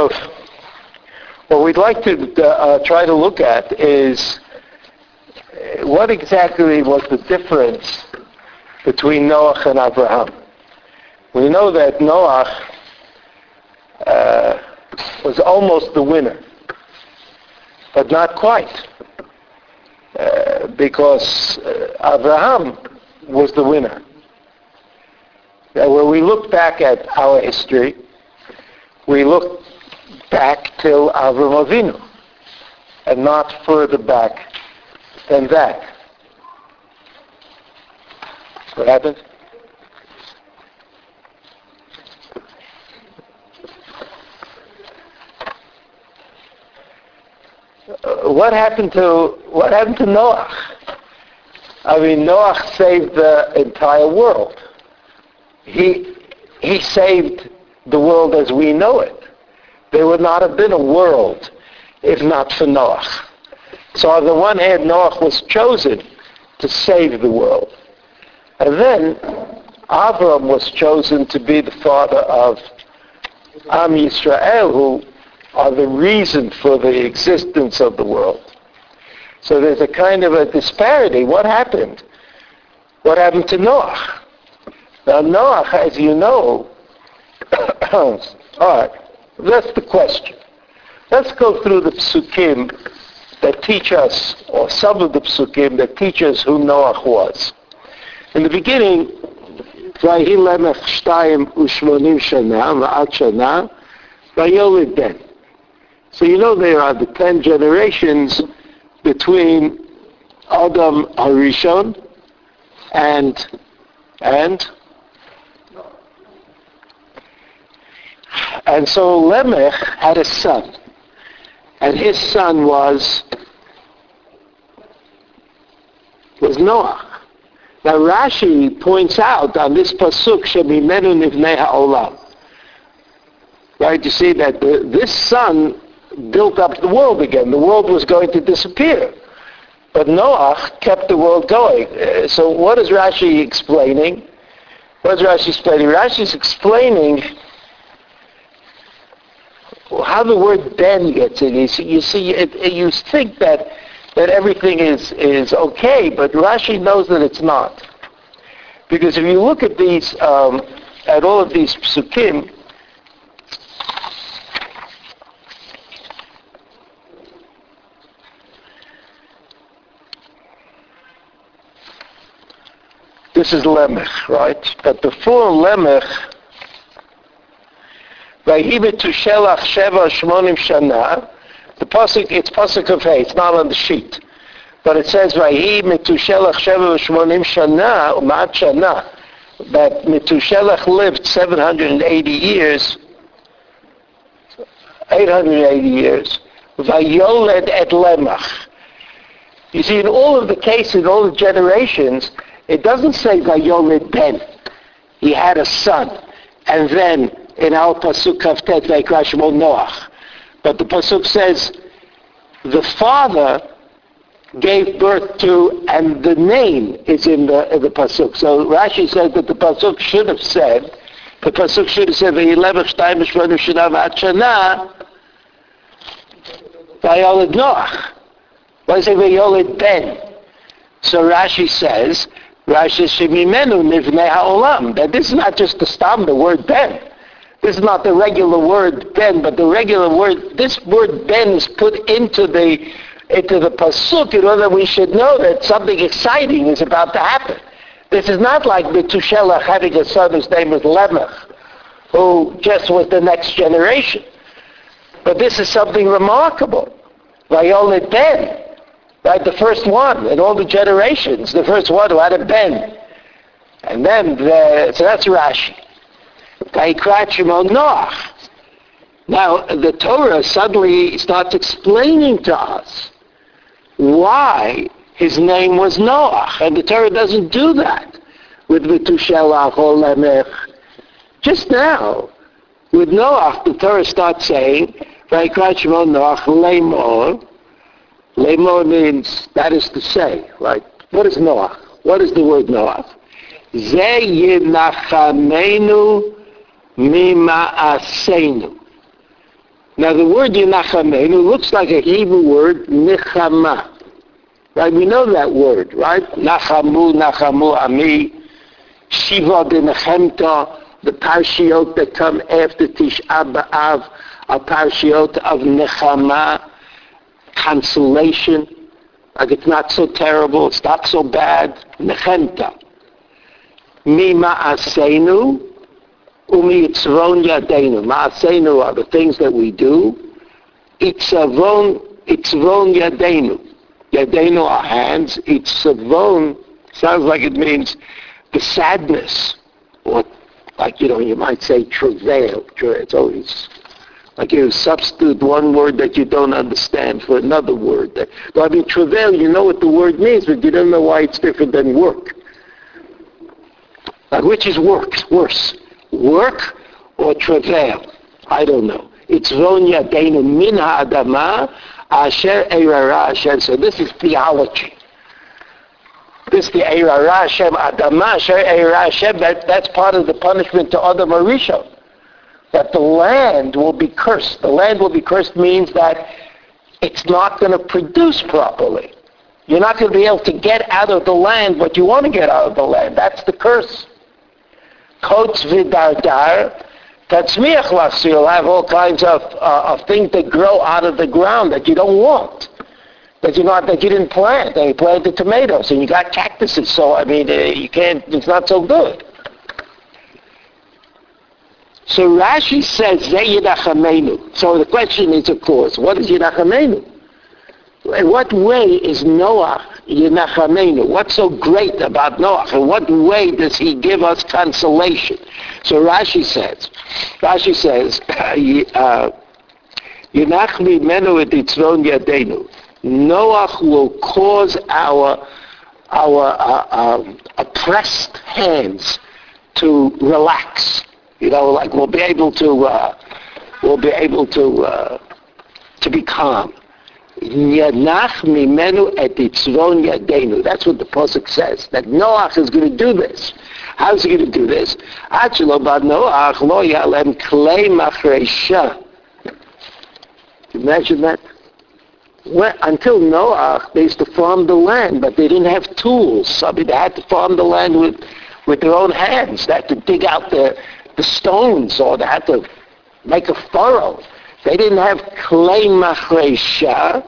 So what we'd like to uh, try to look at is uh, what exactly was the difference between Noah and Abraham. We know that Noah uh, was almost the winner, but not quite, uh, because uh, Abraham was the winner. when we look back at our history, we look back till Avram Avinu, and not further back than that. What happened? Uh, what happened to what happened to Noah? I mean, Noah saved the entire world. He he saved the world as we know it. There would not have been a world if not for Noah. So on the one hand, Noah was chosen to save the world. And then Avram was chosen to be the father of Am Yisrael, who are the reason for the existence of the world. So there's a kind of a disparity. What happened? What happened to Noah? Now Noah, as you know, all right, that's the question. Let's go through the psukim that teach us, or some of the psukim that teach us who Noah was. In the beginning, ויהי למך שתיים ושמונים שנה ועד שנה ויולד בן. So you know there are the ten generations between Adam Harishon and and and so Lemech had a son, and his son was was Noah. Now Rashi points out on this pasuk Shemimenu Nivnei Ha'olam. Right, you see that the, this son built up the world again. The world was going to disappear. But Noah kept the world going. Uh, so what is Rashi explaining? What is Rashi explaining? Rashi is explaining how the word ben gets in. You see, you, see it, you think that that everything is, is okay, but Rashi knows that it's not. Because if you look at these, um, at all of these psukim, this is Lemech, right? But before Lemech, Vahibe to Shelach Sheva Shmonim Shana, the pasuk, it's pasuk of hey, it's not on the sheet. But it says, Vahi Metushelach Sheva Shmonim Shana, Umat Shana, that Metushelach lived 780 years, 880 years, Vayoled et Lemach. You see, in all of the cases, all the generations, it doesn't say Vayoled Ben. He had a son. And then in our Pasuk Kaftet Vaikra Shemol Noach. But the Pasuk says, the father gave birth to, and the name is in the, in the Pasuk. So Rashi says that the Pasuk should have said, the Pasuk should have said, V'yilevach shtayim shvonu shana v'at shana, V'yoled Noach. Why it say V'yoled Ben? So Rashi says, Rashi Shemimenu Nivnei Ha'olam. That this is not just the stam, the word Ben. This is not the regular word ben, but the regular word, this word ben is put into the, into the pasuk in order that we should know that something exciting is about to happen. This is not like Methuselah having a son whose name was Lemech, who just was the next generation. But this is something remarkable. Vayolid Ben, right? The first one in all the generations, the first one who had a Ben. And then, the, so that's Rashi. Now, the Torah suddenly starts explaining to us why his name was Noach. And the Torah doesn't do that with Metushelach or Lemech. Just now, with Noach, the Torah starts saying, Shemon Noach Lemor. Lemor means, that is to say, right? What is Noach? What is the word Noach? Ze yinachamenu mima'asenu. Now the word Yenachamenu looks like a Hebrew word, Nechama. Right? We know that word, right? Nachamu, Nachamu, Ami, Shiva Benechemta, the parshiot that come after Tish B'Av are parshiot of Nechama, consolation. Like it's not so terrible, it's not so bad. Nechemta. Mima Asenu, Umi Yitzron Yadenu. Ma'asenu are the things that we do. Itzavon, uh, Itzron Yadenu. Yadenu are hands. Itzavon uh, sounds like it means the sadness, or like, you know, you might say travail. It's always like you substitute one word that you don't understand for another word. That, I mean, travail, you know what the word means, but you don't know why it's different than work. Like, which is works, worse? Work or travail? I don't know. It's ronya denu min ha'adama asher eirara Hashem. So this is theology. This the eirara Hashem adama asher eirara Hashem. That, that's part of the punishment to Adam Arishon. That the land will be cursed. The land will be cursed means that it's not going to produce properly. You're not going to be able to get out of the land what you want to get out of the land. That's the curse. Kotes vidardar, tatzmiach lachs. You'll have all kinds of, uh, of things that grow out of the ground that you don't want. That you not that you didn't plant. And you planted tomatoes and you got cactuses. So I mean, uh, you can't. It's not so good. So Rashi says. So the question is, of course, what is Yidachamenu? In what way is Noah What's so great about Noah? In what way does he give us consolation? So Rashi says, Rashi says, uh, Yenachmi menu et itzron yadenu. Noah will cause our our uh, um, oppressed hands to relax. You know, like we'll be able to uh, we'll be able to uh, to be calm. Yanach mimenu et itzvon yadenu. That's what the Pasuk says, that Noach is going to do this. How's he going to do this? Bad Noach lo yalem klei. Imagine that. Until Noah, they used to farm the land, but they didn't have tools. I mean, they had to farm the land with, with their own hands. They had to dig out the, the stones, or they had to make a furrow. They didn't have clay machresha.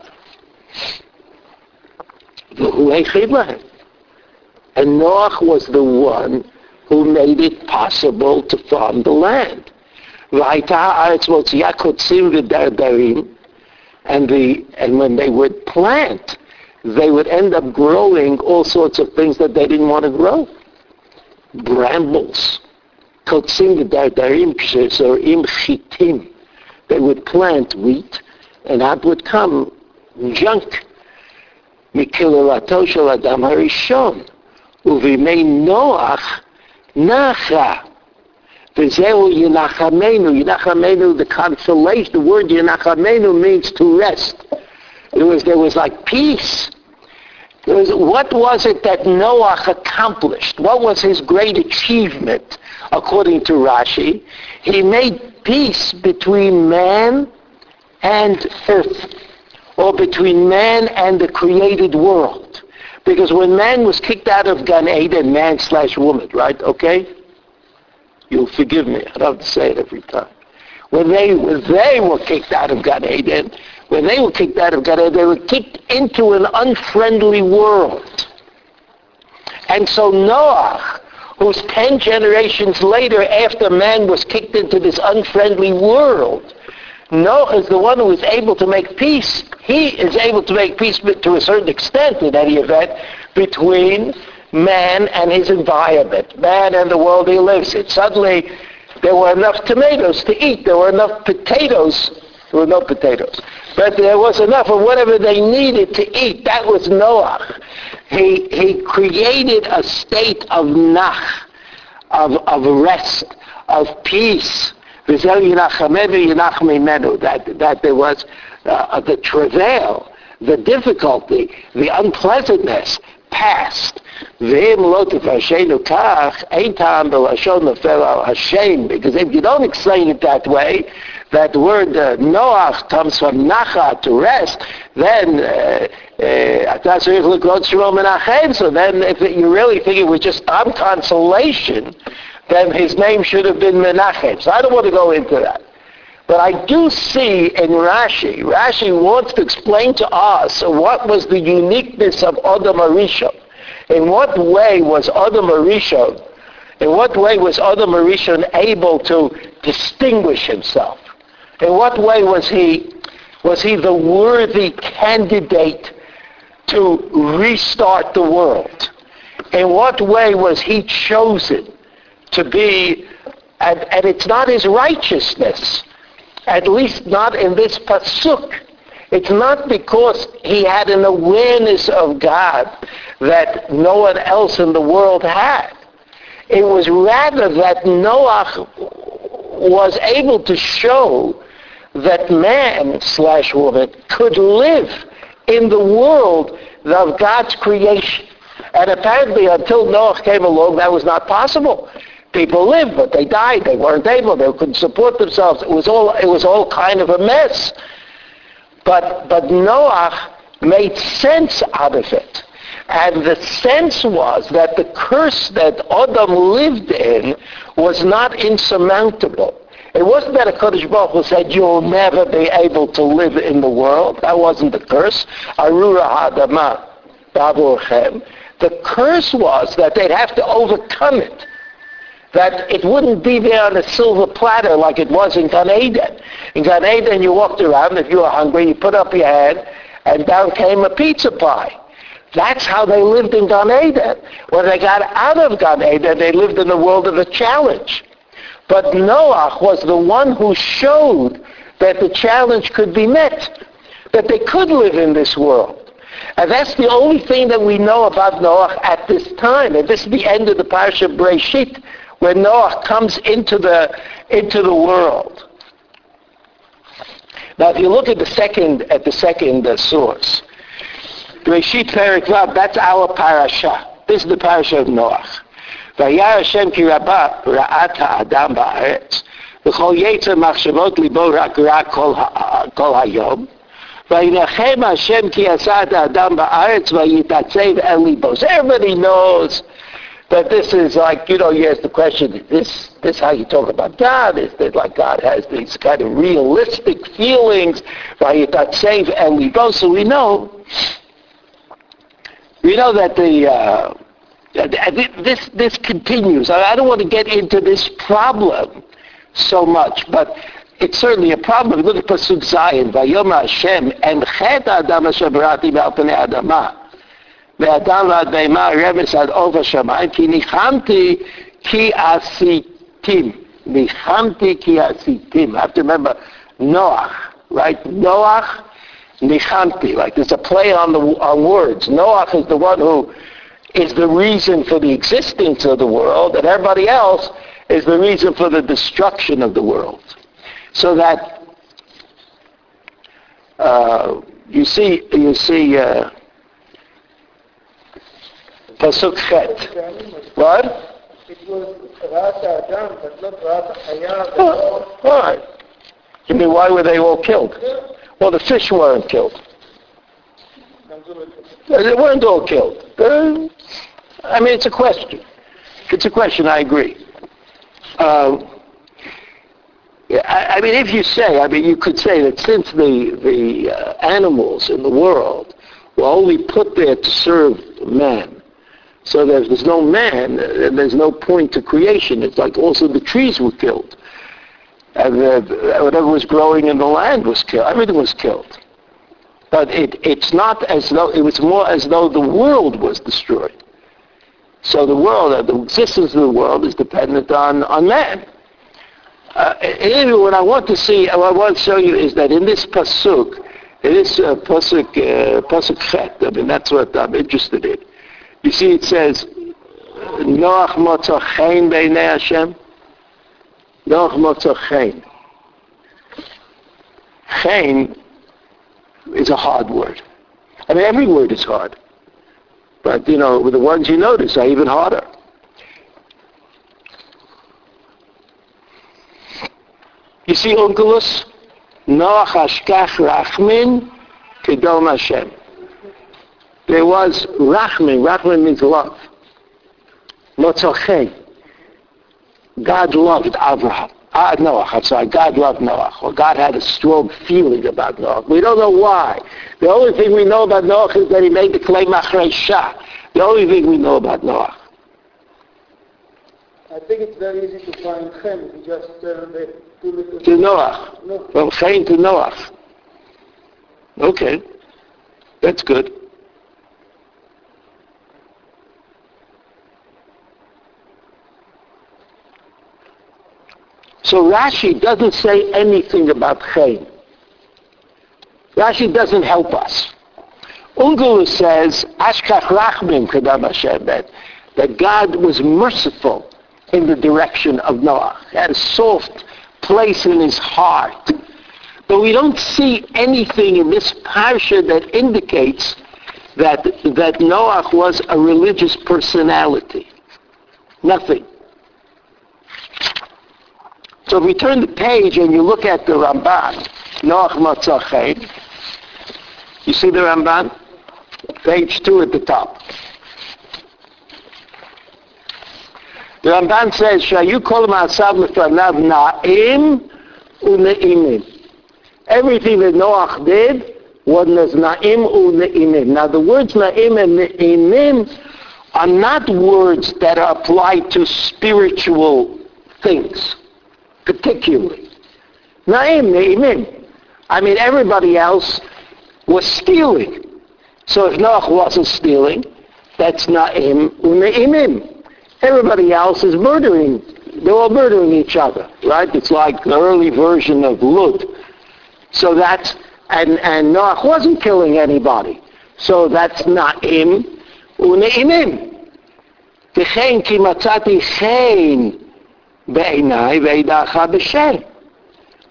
And Noach was the one who made it possible to farm the land. Uh, and the and when they would plant, they would end up growing all sorts of things that they didn't want to grow. Brambles. They would plant wheat, and out would come junk. מקללתו של אדם הראשון, ובימי נוח נחה. וזהו ינחמנו, ינחמנו, the consolation, the word ינחמנו means to rest. It was, there was like peace. Was, what was it that Noah accomplished? What was his great achievement, according to Rashi? He made peace between man and earth, or between man and the created world. Because when man was kicked out of Gan Eden, man slash woman, right? Okay? You'll forgive me. I don't have to say it every time. When they, when they were kicked out of Gan Eden, when they were kicked out of Gan Eden, they were kicked into an unfriendly world. And so Noah who's ten generations later after man was kicked into this unfriendly world. Noah is the one who is able to make peace. He is able to make peace to a certain extent in any event between man and his environment, man and the world he lives in. Suddenly there were enough tomatoes to eat. There were enough potatoes. There were no potatoes. But there was enough of whatever they needed to eat. That was Noah. He, he created a state of nach, of, of rest, of peace. That, that there was uh, the travail, the difficulty, the unpleasantness passed. Because if you don't explain it that way, that word uh, Noach comes from Nacha, to rest, then uh, uh, so then if you really think it was just some consolation, then his name should have been Menachem. So I don't want to go into that. But I do see in Rashi, Rashi wants to explain to us what was the uniqueness of Adam Arishon. In what way was Adam Arishon, in what way was Adam Arishon able to distinguish himself? In what way was he, was he the worthy candidate to restart the world? In what way was he chosen to be, and, and it's not his righteousness, at least not in this pasuk. It's not because he had an awareness of God that no one else in the world had. It was rather that Noah was able to show that man slash woman could live in the world of God's creation. And apparently until Noah came along, that was not possible. People lived, but they died. They weren't able. They couldn't support themselves. It was all, it was all kind of a mess. But, but Noah made sense out of it. And the sense was that the curse that Adam lived in was not insurmountable. It wasn't that a Kodesh Baruch said, you'll never be able to live in the world. That wasn't the curse. Arura Hadama Baburchem. The curse was that they'd have to overcome it that it wouldn't be there on a silver platter like it was in Gan Eden. In Gan Eden, you walked around. If you were hungry, you put up your hand, and down came a pizza pie. That's how they lived in Gan Eden. When they got out of Gan Eden, they lived in the world of the challenge. But Noah was the one who showed that the challenge could be met, that they could live in this world. And that's the only thing that we know about Noah at this time. And this is the end of the Parsha Breshit, where Noah comes into the, into the world. Now, if you look at the second, at the second uh, source, Reshit Perik that's our parasha. This is the parasha of Noah. וירא השם כי רבה רעת האדם בארץ, וכל יצר מחשבות ליבו רק רע כל, כל היום, וינחם השם כי עשה את האדם בארץ ויתעצב אל ליבו. So everybody knows but this is like, you know, you ask the question, is this, this how you talk about God? Is that like God has these kind of realistic feelings, why you got saved and we go? So we know, we know that the, uh, this, this continues. I don't want to get into this problem so much, but it's certainly a problem. Look at Pasuk Zion, Vayoma Hashem, and Chet Adam Asher Barati B'Alpanei Adamah. ואדם ועד בהמה רמז עד עוף השמיים, כי ניחמתי כי עשיתים. ניחמתי כי עשיתים. I have to remember Noach, right? Noach, nichamti. Like there's a play on the on words. Noach is the one who is the reason for the existence of the world, and everybody else is the reason for the destruction of the world. So that uh, you see, you see. Uh, Chet. What? It all right. You mean why were they all killed? Well, the fish weren't killed. They weren't all killed. Uh, I mean, it's a question. It's a question, I agree. Um, I, I mean, if you say, I mean, you could say that since the, the uh, animals in the world were only put there to serve man, so if there's no man, there's no point to creation. It's like also the trees were killed. And the, whatever was growing in the land was killed. Everything was killed. But it, it's not as though, it was more as though the world was destroyed. So the world, the existence of the world is dependent on, on man. Uh, anyway, what I want to see, what I want to show you is that in this pasuk, in this uh, pasuk, uh, pasuk chet, I mean that's what I'm interested in. You see, it says, Noach motza chen beinei Hashem. Noach motza chen. Is a hard word. I mean, every word is hard. But, you know, the ones you notice are even harder. You see Onkelos? Noach Ashkach Rachmin Kedom Hashem. There was Rachmin. Rachmin means love. Motzochem. God loved Abraham. Uh, Noah, I'm sorry, God loved Noah, or God had a strong feeling about Noah. We don't know why. The only thing we know about Noah is that he made the claim Achrei Shah. The only thing we know about Noah. I think it's very easy to find Chem you just turn the two little... To Noah. No. From Chaim to Noah. Okay. That's good. So Rashi doesn't say anything about Chaim. Rashi doesn't help us. Ungulu says, Ashkach Rachmim Kedam Hashem, that, God was merciful in the direction of Noah. Had a soft place in his heart. But we don't see anything in this parsha that indicates that, that Noah was a religious personality. Nothing. So if we turn the page and you look at the Ramban, Noach Matzah you see the Ramban? Page 2 at the top. The Ramban says, Shayu kol ma'asav lefanav na'im u'ne'imim. Everything that Noach did was na'im u'ne'imim. Now the words na'im and ne'imim are not words that are applied to spiritual things, particularly. Na'im, ne'imim. I mean, everybody else was stealing. So if Noach wasn't stealing, that's na'im u'ne'imim. Everybody else is murdering. They're all murdering each other, right? It's like the early version of Lud. So that's, and, and Noach wasn't killing anybody. So that's na'im u'ne'imim. וכן כי מצאתי חן Ve'enai ve'idacha b'shem.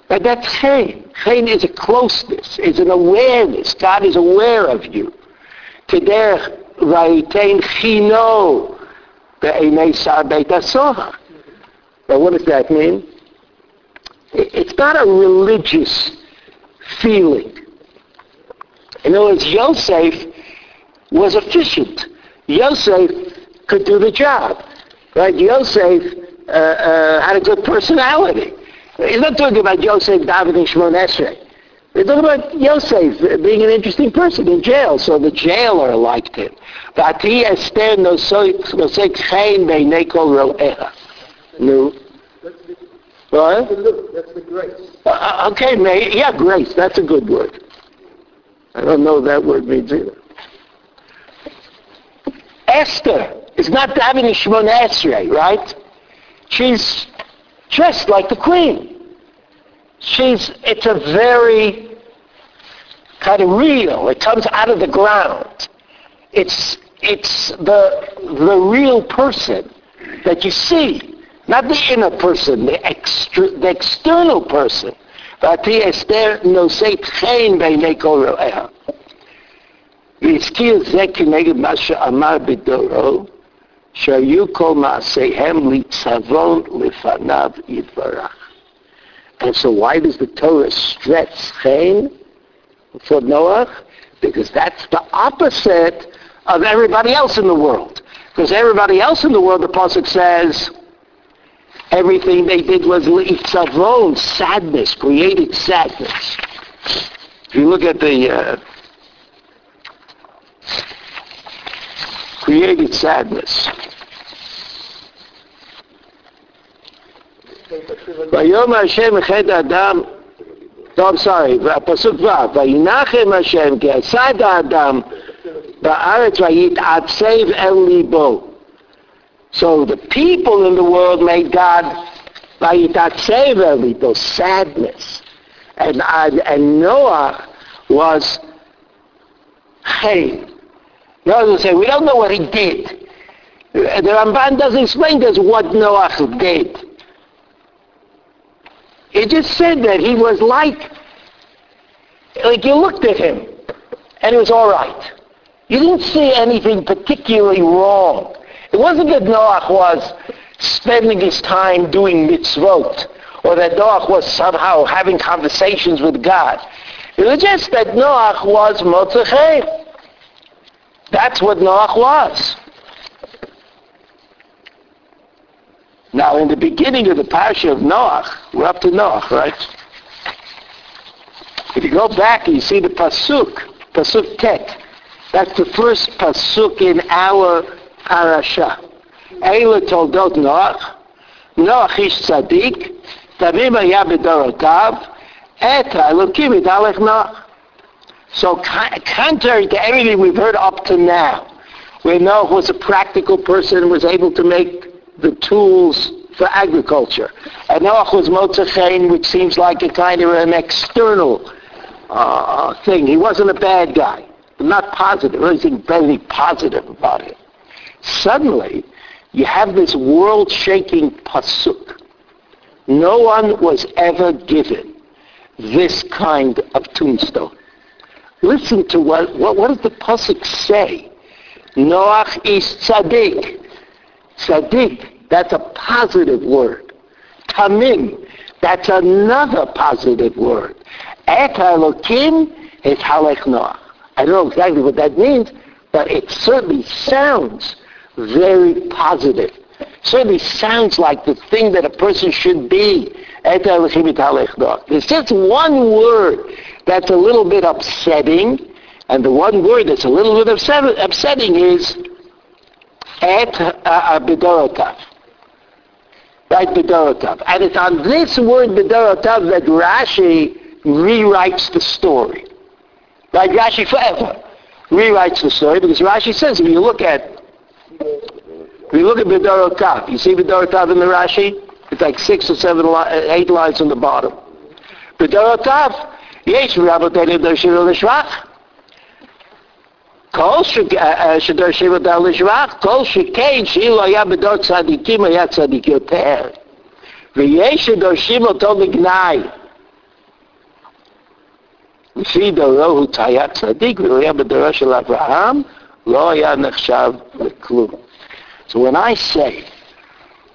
But that's chen. Chen is a closeness, is an awareness. God is aware of you. Kederech vayitain chino ve'enei sar beit asoha. But what does that mean? It's not a religious feeling. In other words, Yosef was efficient. Yosef could do the job. Right? Yosef uh, uh, had a good personality. He's not talking about Yosef, David, and Shimon Esrei. We're talking about Yosef being an interesting person in jail, so the jailer liked him. Vati Esther nosek chen beinei kol ro'eha. No. That's the, What? that's the grace. Uh, okay, may, yeah, grace. That's a good word. I don't know what that word means either. Esther is not David and Shimon Esrei, right? She's dressed like the queen. She's, it's a very kind of real. It comes out of the ground. It's, it's the, the real person that you see, not the inner person, the, extra, the external person. ואתי אסתר נושאת חן בעיני כל רואיה. והזכיר זה כנגד מה שאמר בדורו, שהיו כל מעשיהם לצוון לפניו יתברך. And so why does the Torah stress chen for Noah? Because that's the opposite of everybody else in the world. Because everybody else in the world, the Pasuk says, everything they did was li'tzavon, sadness, created sadness. If you look at the uh, created sadness. ויאמר השם אחד האדם, לא, I'm sorry, הפסוק ו', וינחם השם כי עשה את האדם בארץ ויתעצב אל ליבו. So the people in the world made God ויתעצב אל ליבו, sadness. And, and Noah was Chaim. Noah say, we don't know what he did. The Ramban doesn't explain to us what Noah did. It just said that he was like, like you looked at him, and it was all right. You didn't see anything particularly wrong. It wasn't that Noah was spending his time doing mitzvot, or that Noach was somehow having conversations with God. It was just that Noach was Motzachei. That's what Noach was. Now, in the beginning of the parsha of Noach, we're up to Noach, right? If you go back and you see the pasuk, pasuk tet, that's the first pasuk in our parasha. Eila toldot Noach, Noach ish tzadik, tamim haya bedorotav, et ha-elokim idalech Noach. So contrary to everything we've heard up to now, where Noah was a practical person was able to make the tools for agriculture. And Noah was Motzachain, which seems like a kind of an external uh, thing. He wasn't a bad guy. Not positive. Anything very positive about him. Suddenly, you have this world-shaking pasuk. No one was ever given this kind of tombstone. Listen to what, what, what does the pasuk say? Noach is tzaddik. Tzaddik, that's a positive word. Tamim, that's another positive word. Et Elokim is halech Noach. I don't know exactly what that means, but it certainly sounds very positive. Certainly sounds like the thing that a person should be. There's just one word that's a little bit upsetting, and the one word that's a little bit upsetting is et bedorotav. Right, bedorotav. And it's on this word bedorotav that Rashi rewrites the story. Right, Rashi forever rewrites the story because Rashi says if you look at if you look at bedorotav, you see bedorotav in the Rashi? It's like six or seven, eight lines on the bottom. bedorotav, יש רבותינו דורשים לשבח. כל שדורשים אותה לשבח, כל שכן שאילו היה בדור צדיקים היה צדיק יותר. ויש שדורשים אותו לגנאי. לפי דורו הוא היה צדיק והוא היה בדורו של אברהם, לא היה נחשב לכלום. So when I say,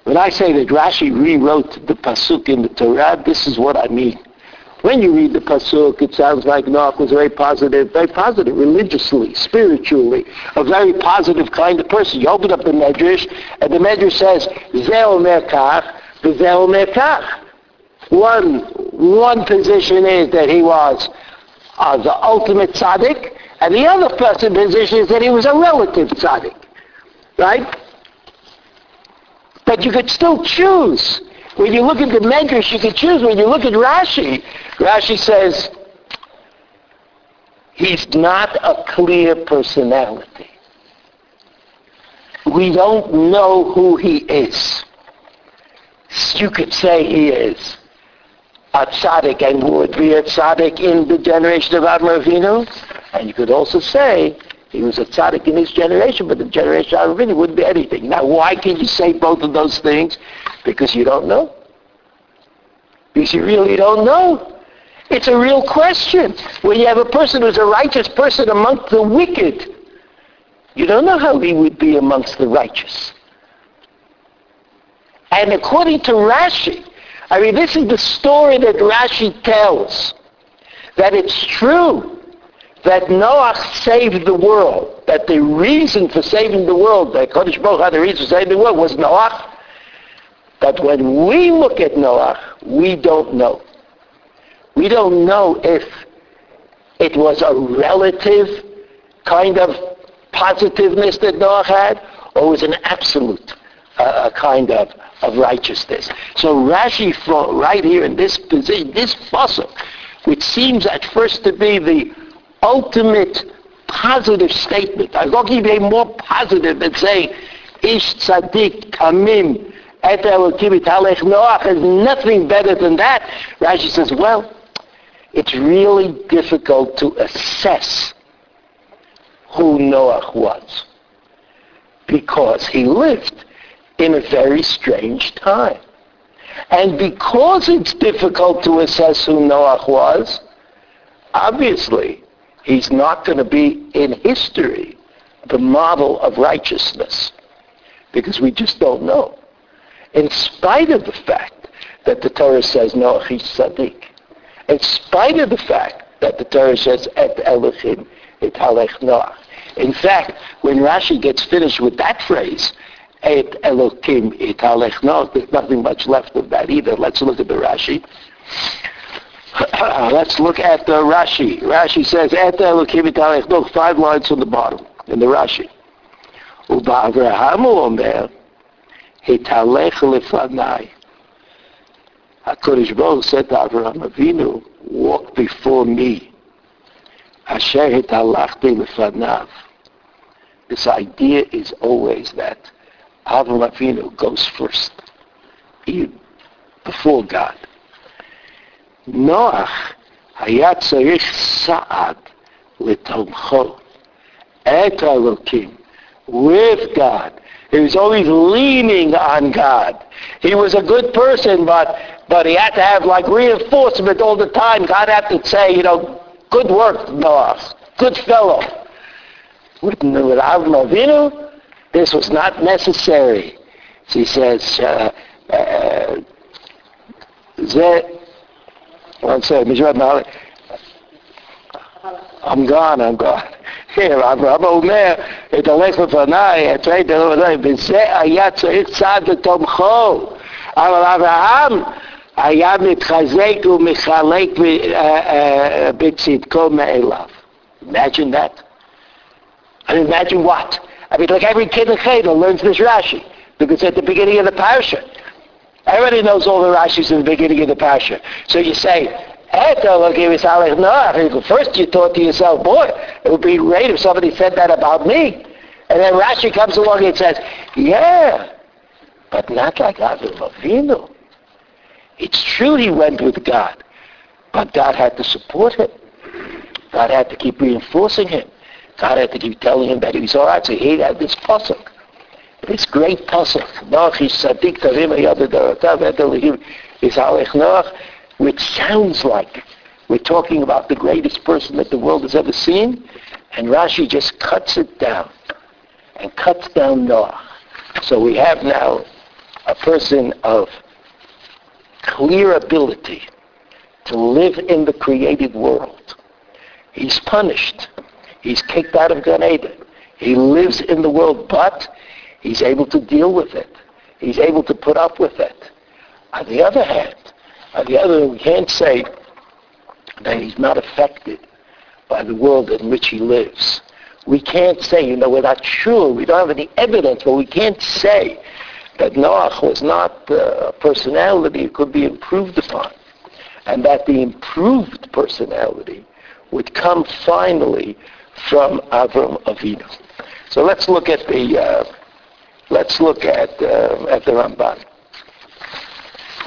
when I say that Rashi rewrote the pasuk in the Torah, this is what I mean. When you read the Pasuk, it sounds like Noach was very positive, very positive religiously, spiritually, a very positive kind of person. You open up the Medrash, and the Medrash says, Zeo merkach, Zeo merkach. One, one position is that he was uh, the ultimate tzaddik, and the other person position is that he was a relative tzaddik. Right? But you could still choose. When you look at the Medrash, you could choose. When you look at Rashi, Rashi says, he's not a clear personality. We don't know who he is. You could say he is a tzaddik and would be a tzaddik in the generation of Avraham Avinu. And you could also say he was a tzaddik in his generation, but the generation of Avinu wouldn't be anything. Now, why can you say both of those things? Because you don't know. Because you really don't know. It's a real question. When you have a person who's a righteous person amongst the wicked, you don't know how he would be amongst the righteous. And according to Rashi, I mean, this is the story that Rashi tells, that it's true that Noach saved the world, that the reason for saving the world, that Kodesh Baruch had the reason for saving the world was Noach. But when we look at Noach, we don't know. We don't know if it was a relative kind of positiveness that Noah had, or was an absolute uh, kind of, of righteousness. So Rashi, right here in this position, this pasuk, which seems at first to be the ultimate positive statement. I'm going to be more positive than saying, Ish tzaddik kamim et elokim italech Noach is nothing better than that. Rashi says, well, it's really difficult to assess who Noah was because he lived in a very strange time. And because it's difficult to assess who Noah was, obviously he's not going to be in history the model of righteousness because we just don't know. In spite of the fact that the Torah says Noach is tzaddik. In spite of the fact that the Torah says et Elohim et halech Noach. In fact, when Rashi gets finished with that phrase, et Elohim et halech Noach, there's nothing much left of that either. Let's look at the Rashi. Let's look at the Rashi. Rashi says, "At the Look, five lines from the bottom in the Rashi. Ubavrahamu Omer, Hitalech Lefanai. HaKadosh Baruch said to Avraham Avinu, walk before me. Asher Hitalachti Lefanav. This idea is always that Avraham Avinu goes first, before God. Noach היה צריך סעד לתומכו, את האלוקים, with God. He was always leaning on God. He was a good person, but but he had to have like reinforcement all the time. God had to say, you know, good work, Noah, good fellow. With, with Avram Avinu, this was not necessary. He says, uh, uh, one second, I'm gone, I'm gone. Here, אברהם אומר, את הולך לפניי, את ראית אלוהי, בזה היה צריך צעד לתומכו. אבל אברהם היה מתחזק ומחלק בצדקו מאליו. Imagine that. I mean, imagine what? I mean, like every kid in Cheder learns this Rashi, because at the beginning of the parasha. Everybody knows all the Rashis in the beginning of the parasha. So you say, First you thought to yourself, boy, it would be great if somebody said that about me. And then Rashi comes along and says, yeah, but not like Avram Avinu. It's true he went with God, but God had to support him. God had to keep reinforcing him. God had to keep telling him that he was all right. So he had this pasuk, this great pasuk, Noach is tzaddik tavim yadadaratav et Elohim is halech Noach, which sounds like we're talking about the greatest person that the world has ever seen, and Rashi just cuts it down and cuts down Noah. So we have now a person of clear ability to live in the created world. He's punished. He's kicked out of Gan Eden. He lives in the world, but he's able to deal with it. He's able to put up with it. On the other hand, on the other hand, we can't say that he's not affected by the world in which he lives. We can't say, you know, we're not sure, we don't have any evidence, but we can't say that Noach was not a personality that could be improved upon, and that the improved personality would come finally from Avram Avinu. So let's look at the uh, let's look at uh, at the Ramban.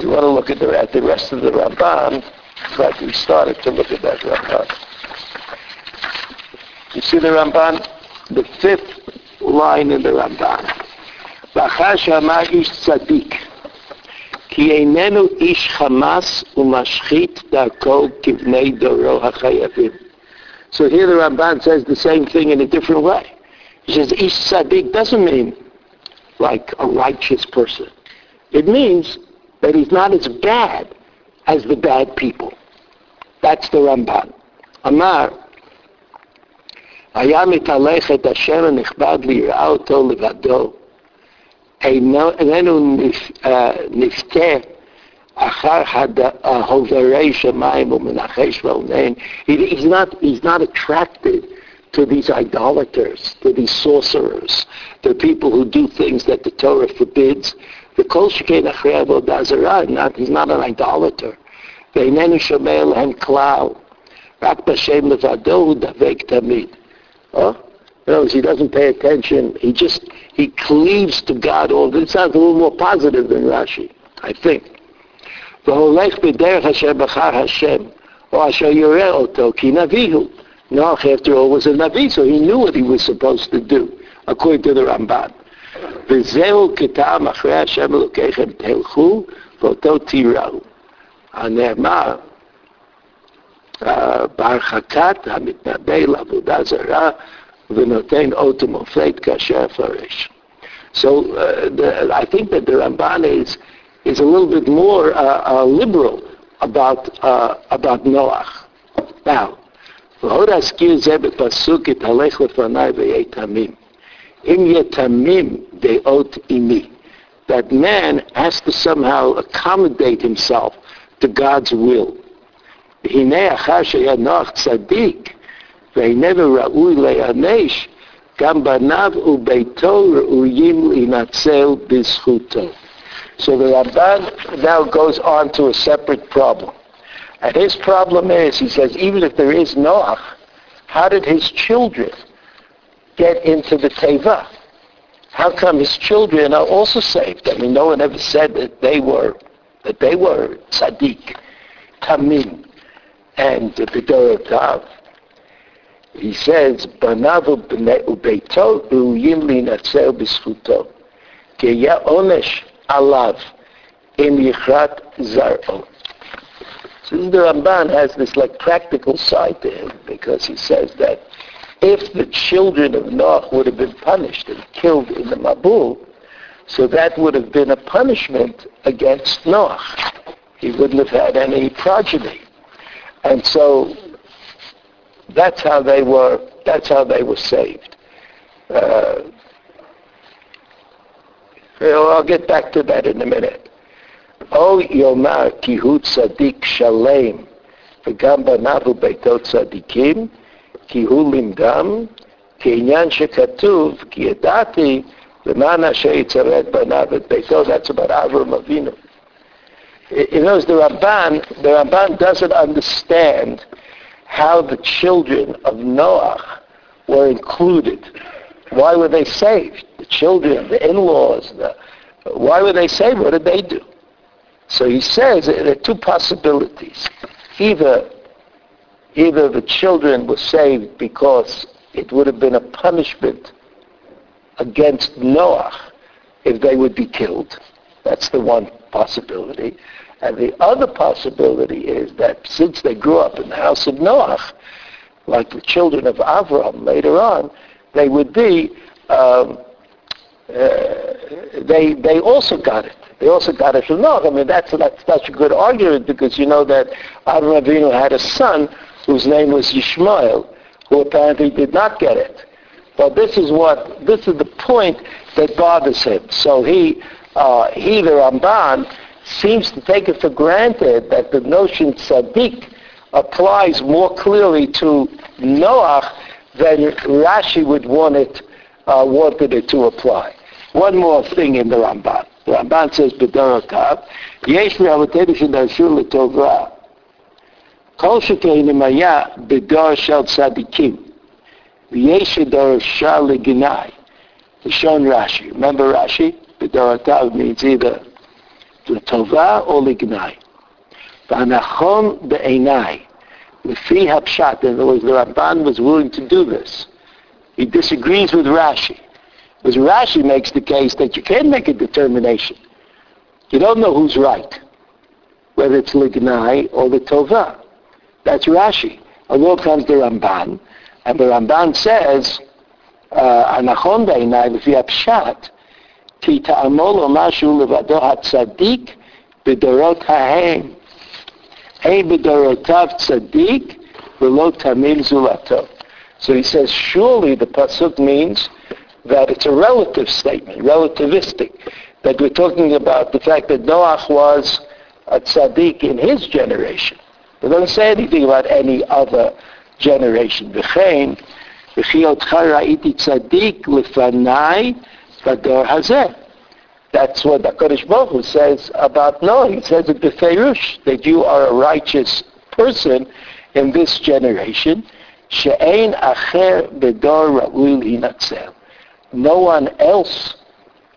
We want to look at the at the rest of the Ramban, but we started to look at that Ramban. You see the Ramban, the fifth line in the Ramban. ואחר שאמר איש צדיק, כי איננו איש חמאס ומשחית דרכו כבני דורו החייבים. So here the Ramban says the same thing in a different way. He says ish tzaddik doesn't mean like a righteous person. It means that he's not as bad as the bad people. That's the Ramban. אמר, היה מתהלך את השם הנכבד ליראה אותו לבדו, איננו נפתה אחר הוברי שמיים ומנחש ועונן. He's not, he's not attracted to these idolaters, to these sorcerers, to people who do things that the Torah forbids. The kol shekei אחרי עבודה זרה, he's not an idolater. ואיננו שומע להם כלל, רק בשם לבדו הוא דבק תמיד. In other words, he doesn't pay attention. He just, he cleaves to God all It sounds a little more positive than Rashi, I think. והולך בדרך אשר בחר השם, או אשר יורה אותו, כי נביא הוא. Noach, after all, was a Navi, so he knew what he was supposed to do, according to the Ramban. וזהו כטעם אחרי השם אלוקיכם, תלכו ואותו תיראו. הנאמר, בהרחקת המתנבא לעבודה זרה ונותן אות ומופת כאשר הפרש. So uh, the, I think that the Ramban is is a little bit more uh, uh, liberal about uh, about Noach. Now, והוא להזכיר זה בפסוק התהלך לפניי ויהיה תמים. אם יהיה תמים דעות אימי. That man has to somehow accommodate himself to God's will. הנה אחר שהיה נוח צדיק ואיננו ראוי להיענש, גם בניו וביתו ראויים להינצל בזכותו. So the Ramban now goes on to a separate problem. And his problem is, he says, even if there is Noach, how did his children get into the Teva? How come his children are also saved? I mean, no one ever said that they were that they were tzaddik, tamim, and b'dorotav. He says, "Banav ubeito uyim linatzel b'schuto, keya onesh alav im yichrat zar'o." So the Ramban has this like practical side to him because he says that if the children of Noah would have been punished and killed in the Mabul, so that would have been a punishment against Noah. He wouldn't have had any progeny. And so that's how they were that's how they were saved. Uh, I'll get back to that in a minute. או יאמר כי הוא צדיק שלם וגם בניו וביתו צדיקים כי הוא לימדם כעניין שכתוב כי ידעתי למען אשר יצרד בניו את ביתו that's about Avram Avinu. In other words, the Ramban, the Ramban doesn't understand how the children of Noah were included. Why were they saved? The children, the in-laws, the, why were they saved? What did they do? So he says there are two possibilities. Either, either the children were saved because it would have been a punishment against Noah if they would be killed. That's the one possibility. And the other possibility is that since they grew up in the house of Noah, like the children of Avram later on, they would be, um, uh, they, they also got it. They also got it from Noah. I mean, that's, that's such a good argument because you know that Avram Avinu had a son whose name was Yishmael, who apparently did not get it. But this is what, this is the point that bothers him. So he, uh, he, the Ramban, seems to take it for granted that the notion tzaddik applies more clearly to Noah than Rashi would want it, uh, wanted it to apply. One more thing in the Ramban. The Ramban says, בדורותיו, יש לאבותינו שדרשו לטובה. כל שכן אם היה בדור של צדיקים, ויש שדרשה לגנאי. לשון רש"י. Remember Rashi? בדורותיו means either לטובה או לגנאי. והנכון בעיניי, לפי הפשט, in other words, the Ramban was willing to do this. He disagrees with Rashi. Because Rashi makes the case that you can make a determination. You don't know who's right, whether it's Lignai or the Tova. That's Rashi. Along comes the Ramban, and the Ramban says, uh, "Anachon da'inai v'apshat ki ta'amol omashu levado hatzadik b'dorot ha'hem hey b'dorotav tzadik v'lo tamil zulato." So he says, surely the pasuk means that it's a relative statement, relativistic, that we're talking about the fact that Noach was a tzaddik in his generation. It doesn't say anything about any other generation. V'chein, v'chi otcha ra'iti tzaddik lefanai b'dor hazeh. That's what the Kodesh Baruch Hu says about Noah. He says it b'feirush, that you are a righteous person in this generation. She'ein acher b'dor ra'ul hinatzel no one else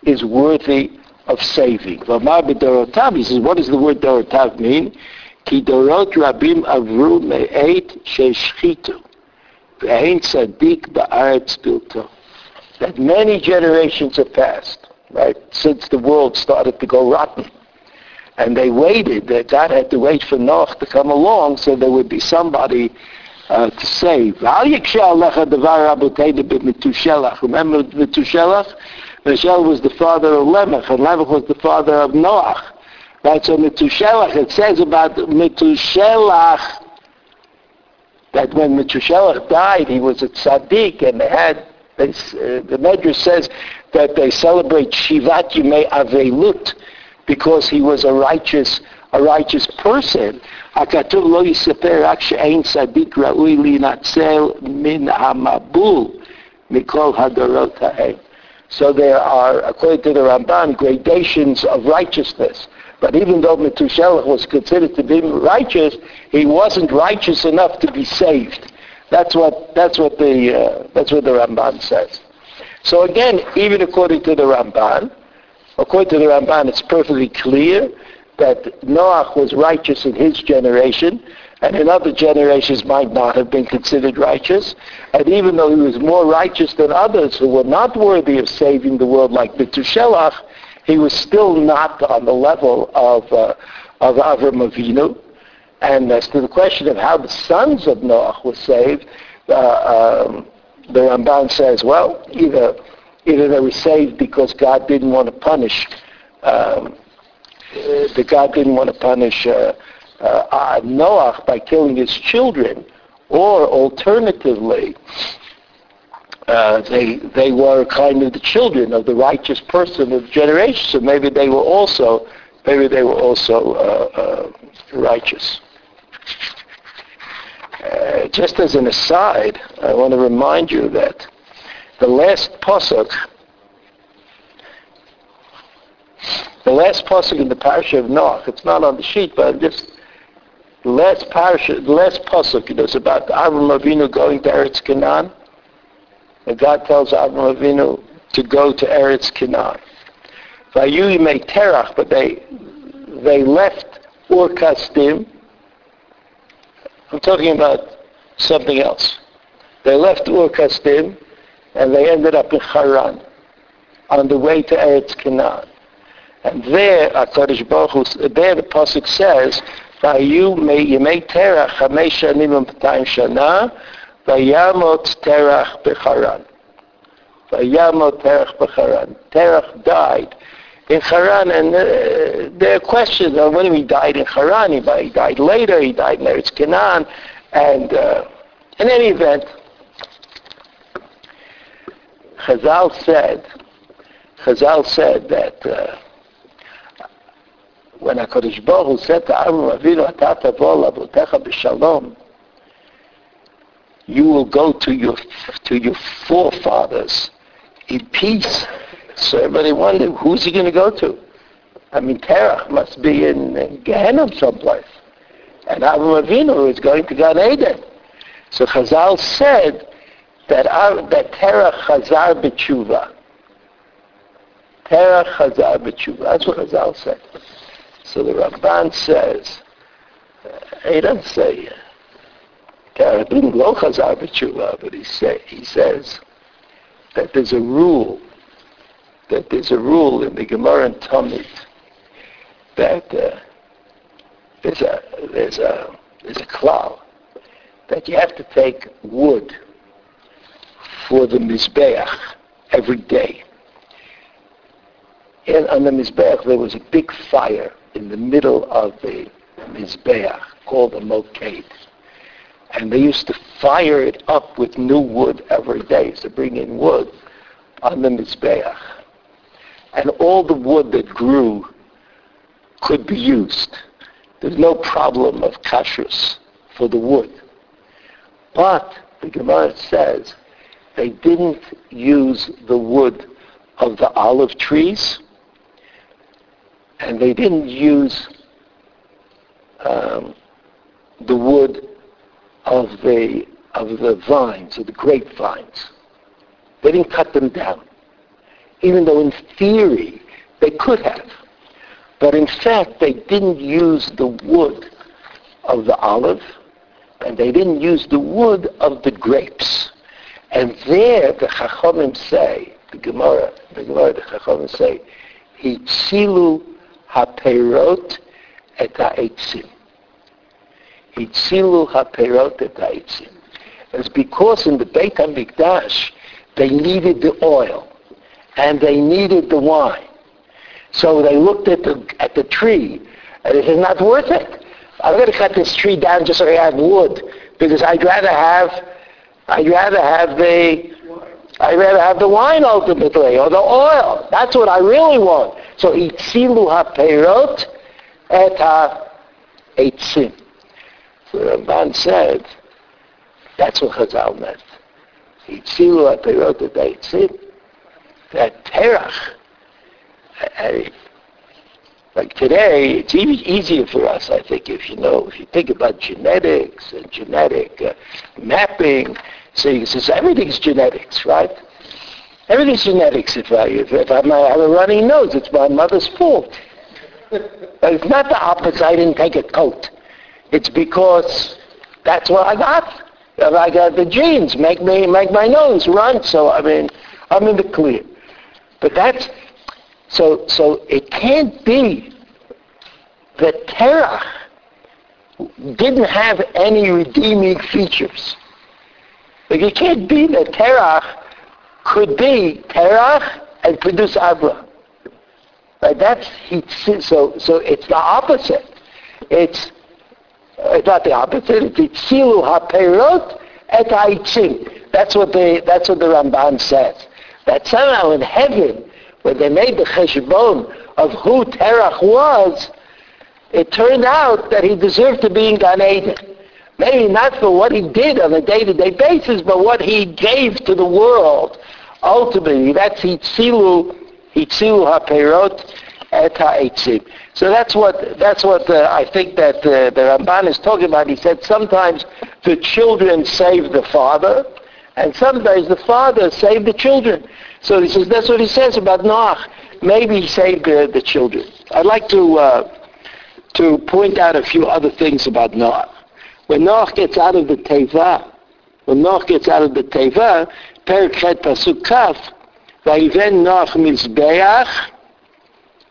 is worthy of saving. He says, what does the word dorotav mean? Ki dorot rabim avru she'shchitu. V'ein tzadik ba'aretz bilto. That many generations have passed, right, since the world started to go rotten. And they waited, that God had to wait for Noah to come along so there would be somebody uh, to say, Val yiksha alecha devar rabotei b'metushelach. Remember Metushelach? Metushelach was the father of Lemech, and Lemech was the father of Noach. Right, so Metushelach, it says about Metushelach that when Metushelach died, he was a tzaddik, and they had, they, uh, the Medrash says that they celebrate Shivat Yimei Avelut because he was a righteous, a righteous person. הכתוב לא יספר רק שאין צדיק ראוי להינצל מן המבול מכל הדורות ההם. So there are, according to the Ramban, gradations of righteousness. But even though Methuselah was considered to be righteous, he wasn't righteous enough to be saved. That's what that's what the uh, that's what the Ramban says. So again, even according to the Ramban, according to the Ramban, it's perfectly clear that Noach was righteous in his generation, and in other generations might not have been considered righteous. And even though he was more righteous than others who were not worthy of saving the world, like Methuselah, he was still not on the level of, uh, of Avram Avinu. And as to the question of how the sons of Noah were saved, uh, um, the Ramban says, well, either either they were saved because God didn't want to punish, um, the God didn't want to punish uh, uh, Noah by killing his children, or alternatively, uh, they they were kind of the children of the righteous person of the generation. So maybe they were also maybe they were also uh, uh, righteous. Uh, just as an aside, I want to remind you that the last pasuk, the last pasuk in the parasha of Noach, it's not on the sheet, but just the last the last pasuk, it was about Avram Avinu going to Eretz Canaan. And God tells Avram Avinu to go to Eretz Canaan. Vayu may terach, but they they left Ur Kasdim. I'm talking about something else. They left Ur Kasdim and they ended up in Haran on the way to Eretz Canaan. And there, HaKadosh Baruch Hu, there the Pasuk says, Vayu yemei terach chamesh shanim v'tayim shana vayamot terach b'charan. Vayamot terach b'charan. Terach died in Haran, and uh, there are questions on when he died in Haran. He died later, he died in Eretz Canaan, and uh, in any event, Chazal said, Chazal said that uh, when HaKadosh Baruch Hu said to Avram Avinu, Ata tavo lavotecha b'shalom, you will go to your to your forefathers in peace. So everybody wondered, who's he going to go to? I mean, Terach must be in, in Gehenna someplace. And Avram Avinu is going to Gan Eden. So Chazal said that, uh, that Terach Chazar B'tshuva. Terach Chazar B'tshuva. That's what Chazal said. So the Ramban says, uh, he doesn't say, Terach didn't go Chazar B'tshuva, but he, say, he says that there's a rule that there's a rule in the Gemara and Talmud that uh, there's a there's a there's a cloud that you have to take wood for the mizbeach every day. And on the mizbeach there was a big fire in the middle of the mizbeach called the moked. And they used to fire it up with new wood every day to bring in wood on the mizbeach and all the wood that grew could be used. There's no problem of kashrus for the wood. But the Gemara says they didn't use the wood of the olive trees, and they didn't use um, the wood of the of the vines, of the grapevines. They didn't cut them down even though in theory they could have. But in fact, they didn't use the wood of the olive, and they didn't use the wood of the grapes. And there the Chachamim say, the Gemara, the Gemara, the Chachamim say, Hitzilu haperot et ha'etzim. Hitzilu haperot et ha'etzim. It's because in the Beit HaMikdash, they needed the oil and they needed the wine. So they looked at the, at the tree And it is not worth it. I'm going to cut this tree down just so I have wood because I'd rather have, I'd rather have the, I'd rather have the wine ultimately or the oil. That's what I really want. So itzilu ha-perot et ha-eitzim. So Ramban said, that's what Chazal meant. Itzilu ha-perot et ha-eitzim. That terach, like today, it's even easier for us, I think, if you know, if you think about genetics and genetic uh, mapping, so you says everything's genetics, right? Everything's genetics. If I, if, if I have a runny nose, it's my mother's fault. It's not the opposite. I didn't take a coat. It's because that's what I got. I got the genes make me make my nose run. So I mean, I'm in the clear. But that's so, so it can't be that Terach didn't have any redeeming features. Like you can't be that Terach could be Terach and produce Abra. Like that's he, so so it's the opposite. It's it's not the opposite. It's Silu HaPeirot et Haitzim. That's what the that's what the Ramban says. That somehow in heaven when they made the cheshbon of who Terach was, it turned out that he deserved to be in Gan Eden. Maybe not for what he did on a day-to-day basis, but what he gave to the world. Ultimately, that's Hitzilu, Hitzilu HaPeirot et HaEtzim. So that's what, that's what uh, I think that uh, the Ramban is talking about. He said sometimes the children save the father, and sometimes the father save the children. So he says that's what he says about Noach. Maybe he saved the, the children. I'd like to uh, to point out a few other things about Noach When Noach gets out of the Teva, when Noach gets out of the Teva, Perik Chet Pasuk Kaf, ויבן נוח מזבח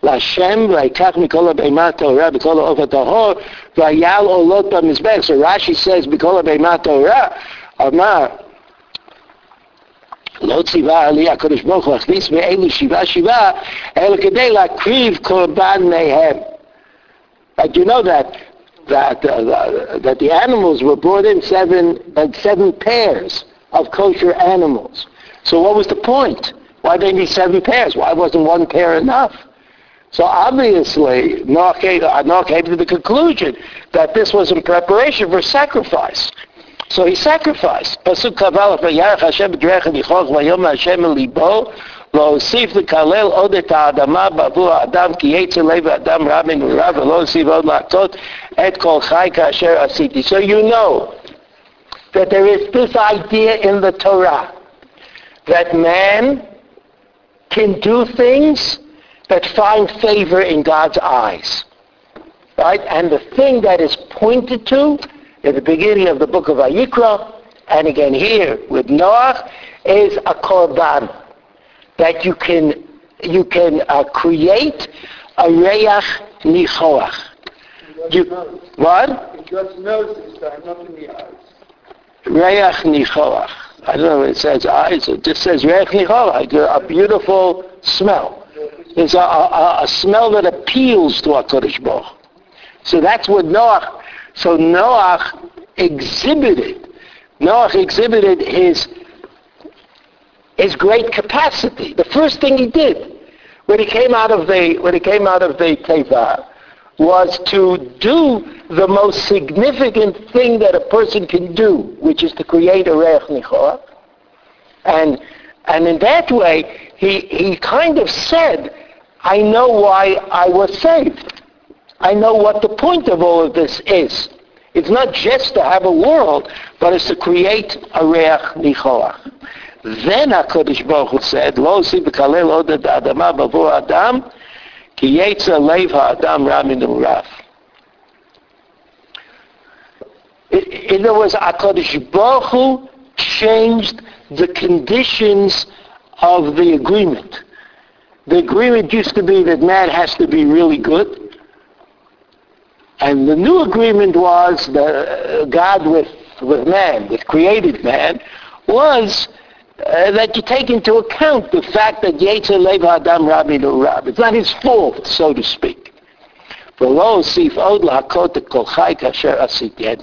להשם ויקח מכל הבהמה הטהורה בכל העוף הטהור ויעל עולות במזבח. So Rashi says בכל הבהמה הטהורה אמר לא ציווה עלי הקדוש ברוך הוא להכניס מאלו שבעה שבעה, אלא כדי להקריב קורבן מהם. But you know that that uh, that the animals were brought in seven uh, seven pairs of kosher animals. So what was the point? Why did they need seven pairs? Why wasn't one pair enough? So obviously, Noah came, Noah came to the conclusion that this was in preparation for sacrifice. So he sacrificed. Pasuk Kaval Vayarach Hashem b'drecha nichoch vayom Hashem libo להוסיף לקלל עוד את האדמה בעבור האדם כי יצר לב האדם רע מנעוריו ולא הוסיף עוד להכות Et kol chai kasher asiti. So you know that there is this idea in the Torah that man can do things that find favor in God's eyes. Right? And the thing that is pointed to at the beginning of the book of Ayikra, and again here with Noah, is a korban. That you can, you can uh, create a reyach nichoach. You, what? It just nose this time, not in the eyes. Reach nichoach. I don't know if it says eyes. It just says reach nichoach, a beautiful smell. It's a, a, a smell that appeals to HaKadosh Baruch. So that's what Noach, so Noach exhibited, Noach exhibited his, his great capacity. The first thing he did when he came out of the, when he came out of the Teva was to do the most significant thing that a person can do, which is to create a Reich Nichoach. And, and in that way, he, he kind of said, I know why I was saved. I know what the point of all of this is. It's not just to have a world, but it's to create a reach nichoach. Then HaKadosh Baruch Hu said, Lo si b'kalel od ad adama adam, ki yetzer lev ha'adam ra min. In other words, HaKadosh Baruch Hu changed the conditions of the agreement. The agreement used to be that man has to be really good, and the new agreement was the uh, God with, with man, with created man, was uh, that you take into account the fact that Yetzer Lev Adam Rabbi Rab. It's not his fault, so to speak. And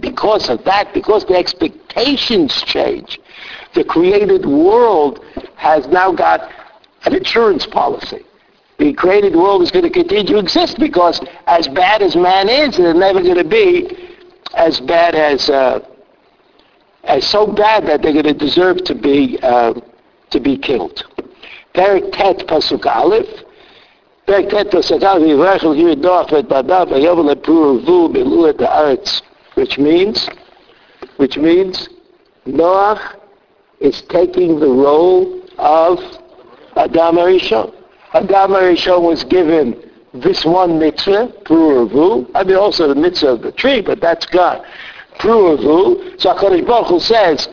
because of that, because the expectations change, the created world has now got an insurance policy. The created world is going to continue to exist because as bad as man is, it's never going to be as bad as uh, as so bad that they're going to deserve to be uh, to be killed. Perik Tet Pasuk Aleph. Perik Tet Pasuk Aleph. Yivachel Yir Noach Vet Badav Vayovel Lepru Vu Belu Et Haaretz. Which means, which means, Noach is taking the role of Adam Arishon. Adam Arishon was given this one mitzvah, Pru'avu. I mean also the mitzvah of the tree, but that's God Pru'avu. So HaKadosh Baruch Hu says,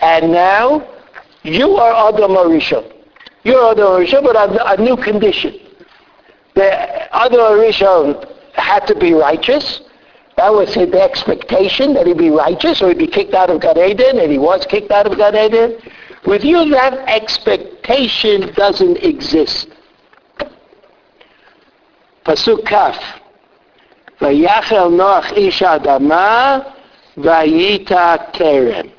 and now you are Adam Arishon. You're Adam Arishon, but a, a new condition. The Adam Arishon had to be righteous. That was the expectation that he'd be righteous or he'd be kicked out of Gan Eden, and he was kicked out of Gan Eden. With you, that expectation doesn't exist. Pasuk Kaf. ויחל נוח איש האדמה Vayita Kerem.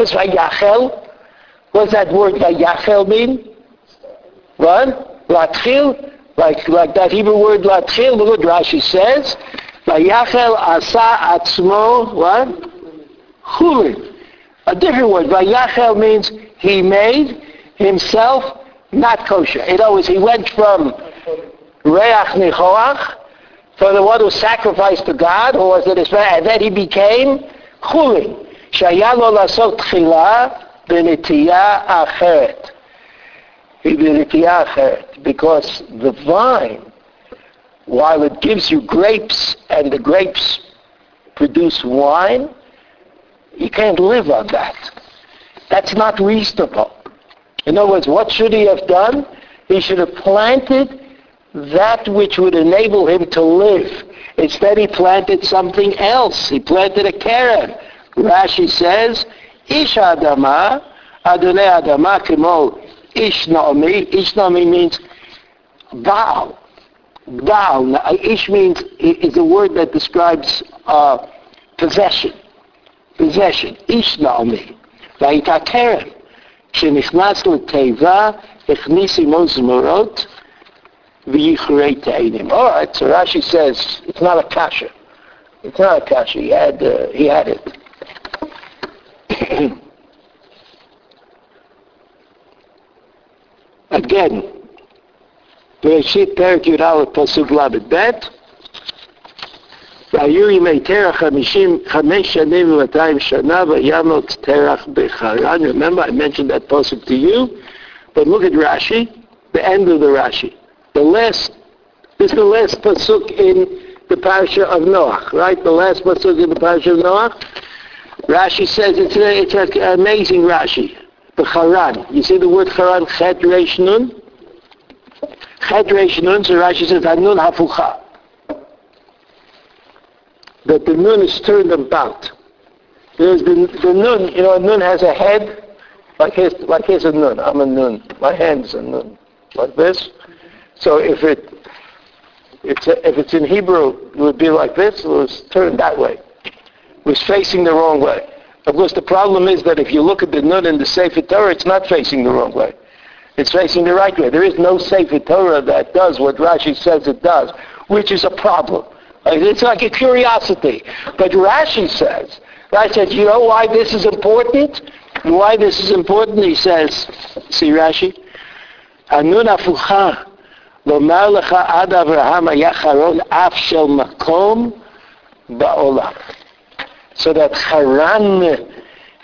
does Vayachel? What does that word Vayachel mean? What? Latchil? Like, like that Hebrew word Latchil? Look what Rashi says. Vayachel asa atzmo, what? Chulin. A different word. Vayachel means he made himself not kosher. In always he went from Reach Nichoach, for the one who sacrificed to God, who was the Israel, and then he became Chulin. שהיה לו לעשות תחילה בנטייה אחרת. בנטייה אחרת. Because the vine, while it gives you grapes and the grapes produce wine, you can't live on that. That's not reasonable. In other words, what should he have done? He should have planted that which would enable him to live. Instead, he planted something else. He planted a carrot. Rashi says, Ish Adama, Adonai Adama Kimo Ish Naomi. Ish Naomi means Baal. Baal. Now, Ish means, is a word that describes uh, possession. Possession. Ish Naomi. והייתה כרם. כשנכנס לתיבה, הכניס עמו זמורות ויכרי תאנים. All right, so Rashi says, it's not a kasha. It's not a kasha. He had, uh, he had it. Again, בראשית פרק י"א פסוק ל"ב והיו ימי תרח חמישים, חמש שנים ומאתיים שנה וימות תרח בחרן. Remember I mentioned that pasuk to you, but look at Rashi, the end of the Rashi. The last, this is the last pasuk in the parasha of Noach, right? The last pasuk in the parasha of Noach. Rashi says it's, it's an amazing Rashi. The Charan. You see the word Charan, Chet Reish Nun? Chet Reish Nun, so Rashi says, Hanun Hafucha. That the Nun is turned about. There's the, the Nun, you know, a Nun has a head, like his, like his a Nun. I'm a Nun. My hand's a Nun. Like this. So if it it's a, if it's in Hebrew, it would be like this. It was turned that way. It was facing the wrong way. Of course, the problem is that if you look at the Nun in the Sefer Torah, it's not facing the wrong way. It's facing the right way. There is no Sefer Torah that does what Rashi says it does, which is a problem. It's like a curiosity. But Rashi says, Rashi says, you know why this is important? Why this is important? He says, see Rashi? Anun afuchah. לומר לך עד אברהם היה חרון אף של מקום בעולם. So that Haran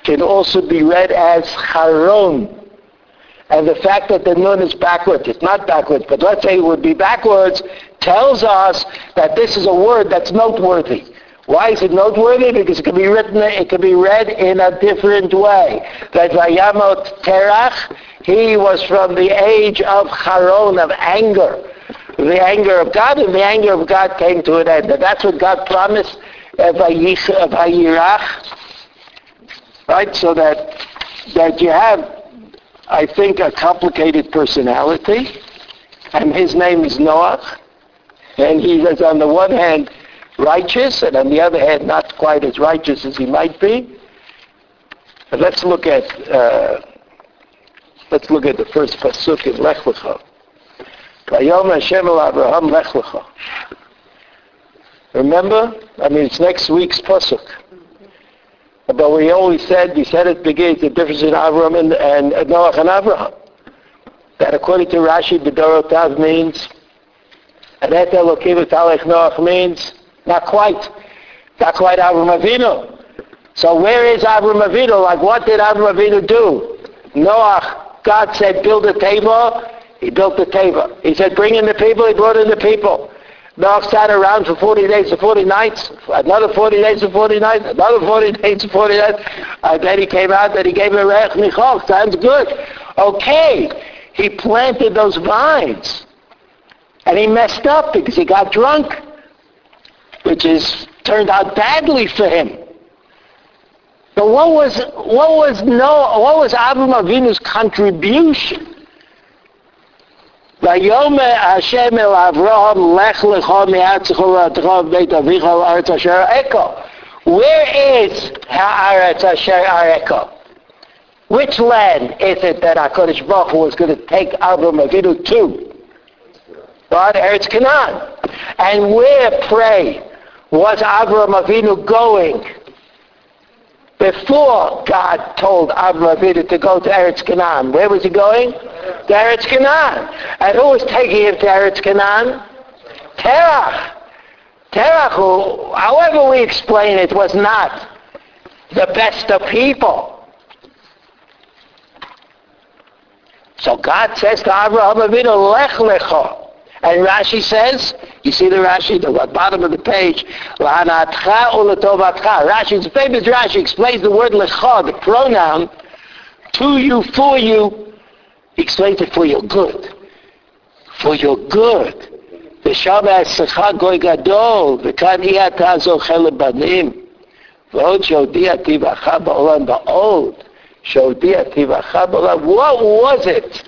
can also be read as Haron. And the fact that the nun is backwards, it's not backwards, but let's say it would be backwards, tells us that this is a word that's noteworthy. Why is it noteworthy? Because it can be written, it can be read in a different way. That Vayamot Terach, he was from the age of Charon, of anger. The anger of God, and the anger of God came to an end. And that's what God promised Vayirach, right? So that that you have I think, a complicated personality, and his name is Noah. And he is, on the one hand, righteous, and on the other hand, not quite as righteous as he might be. But let's look at uh, let's look at the first pasuk in Lech Lecha. Vayom Hashem el Abraham Lech Lecha. Remember? I mean, it's next week's pasuk. But we always said, we said it begins the difference in Abraham and, and Noah and Abraham. That according to Rashi, Bedorotav means, and Et Elokim Noach means, not quite. Not quite Abraham Avinu. So where is Abraham Avinu? Like what did Abraham Avinu do? Noah, God said, build a table. He built the table. He said, bring in the people. He brought in the people. Noah sat around for 40 days and 40 nights, another 40 days and 40 nights, another 40 days and 40 nights. And then he came out and he gave a Rech Michal. Sounds good. Okay. He planted those vines. And he messed up because he got drunk, which is turned out badly for him. But what was what was no what was Abraham Avinu's contribution? ויאמר השם אל אברהם, לך לך מארצך ולתך בית אביך לארץ אשר אראך. Where is הארץ אשר אראך? Which land is it that HaKadosh Baruch Hu was going to take Abraham Avinu to? God, Eretz Canaan. And where, pray, was Abraham Avinu going before God told Abraham Avinu to go to Eretz Canaan? Where was he going? To Eretz Canaan. And who was taking him to Eretz Canaan? Terach. Terach, who, however we explain it, was not the best of people. So God says to Abraham Avinu, Lech Lecha. And Rashi says, you see the Rashi, the bottom of the page, L'hanatcha uletovatcha. Rashi's famous Rashi explains the word lecha, the pronoun, to you, for you. He explains it for your good. For your good. ושם אצלך גוי גדול, וכאן יהיה אתה זוכה לבנים. ועוד שהודיע טבעך בעולם ועוד שהודיע טבעך בעולם. What was it?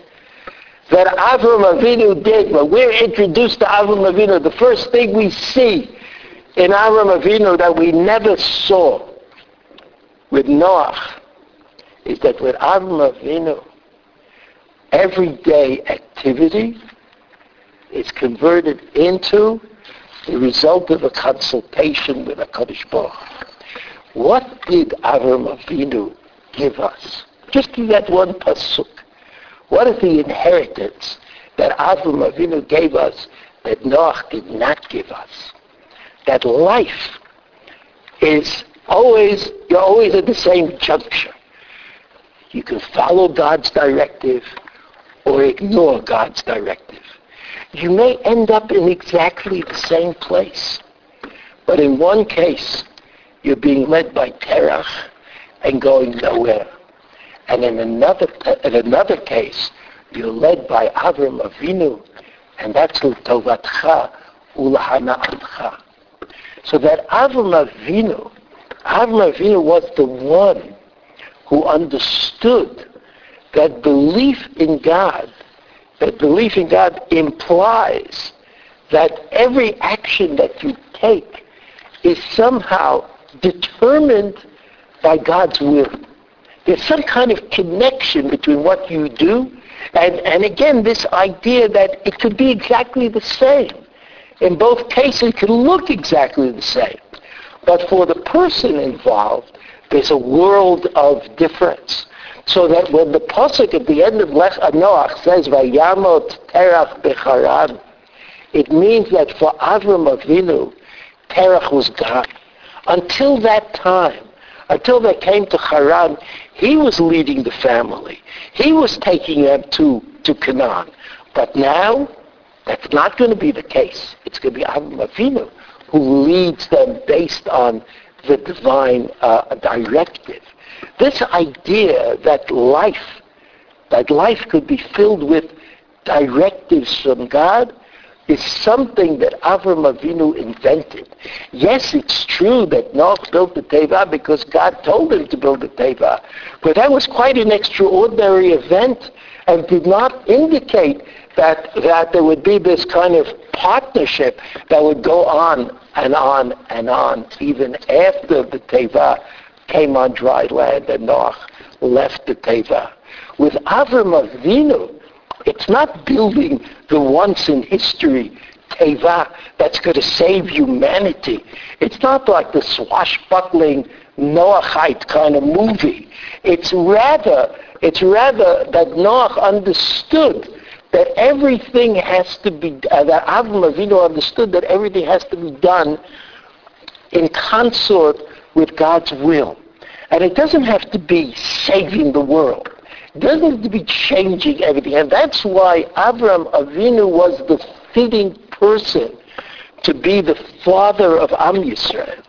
That Avram Avinu did. When we're introduced to Avram Avinu, the first thing we see in Avram Avinu that we never saw with Noah is that with Avram Avinu, everyday activity is converted into the result of a consultation with a Kaddish Baruch. What did Avram Avinu give us? Just that one pasuk. What is the inheritance that Avram Avinu gave us that Noah did not give us? That life is always, you're always at the same juncture. You can follow God's directive or ignore God's directive. You may end up in exactly the same place. But in one case, you're being led by Terach and going nowhere. And in another, in another case, you're led by Avram Avinu, and that's Tovatcha Ulahana'atcha. So that Avram Avinu, Avram Avinu was the one who understood that belief in God, that belief in God implies that every action that you take is somehow determined by God's will. There's some kind of connection between what you do and, and again, this idea that it could be exactly the same. In both cases, it could look exactly the same. But for the person involved, there's a world of difference. So that when the pasuk at the end of Lech uh, Noach says, "Vayamot terach becharan," it means that for Avram Avinu, terach was gone. Until that time, until they came to Haran, he was leading the family. He was taking them to, to Canaan. But now, that's not going to be the case. It's going to be Avram Avinu who leads them based on the divine uh, directive. This idea that life, that life could be filled with directives from God, is something that Avram Avinu invented. Yes, it's true that Noach built the Teva because God told him to build the Teva, but that was quite an extraordinary event and did not indicate that, that there would be this kind of partnership that would go on and on and on even after the Teva came on dry land and Noach left the Teva. With Avram Avinu, it's not building the once in history teva that's going to save humanity. It's not like the swashbuckling Noahite kind of movie. It's rather, it's rather that Noah understood that everything has to be, uh, that Avram Avinu understood that everything has to be done in consort with God's will. And it doesn't have to be saving the world doesn't have to be changing everything. And that's why Avram Avinu was the fitting person to be the father of Am Yisrael.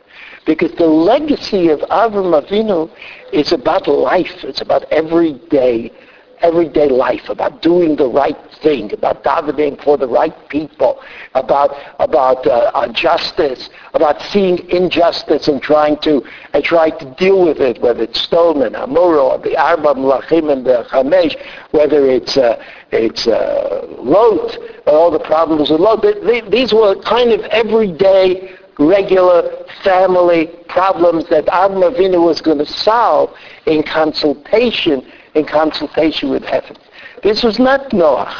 Because the legacy of Avram Avinu is about life. It's about everyday everyday life, about doing the right thing, about davening for the right people, about about uh, justice, about seeing injustice and trying to and trying to deal with it, whether it's stolen, amuro, the arba mlachim and the chamesh, whether it's uh, it's uh, lot, all the problems with lot. These were kind of everyday regular family problems that Avram was going to solve in consultation in consultation with heaven. This was not Noah.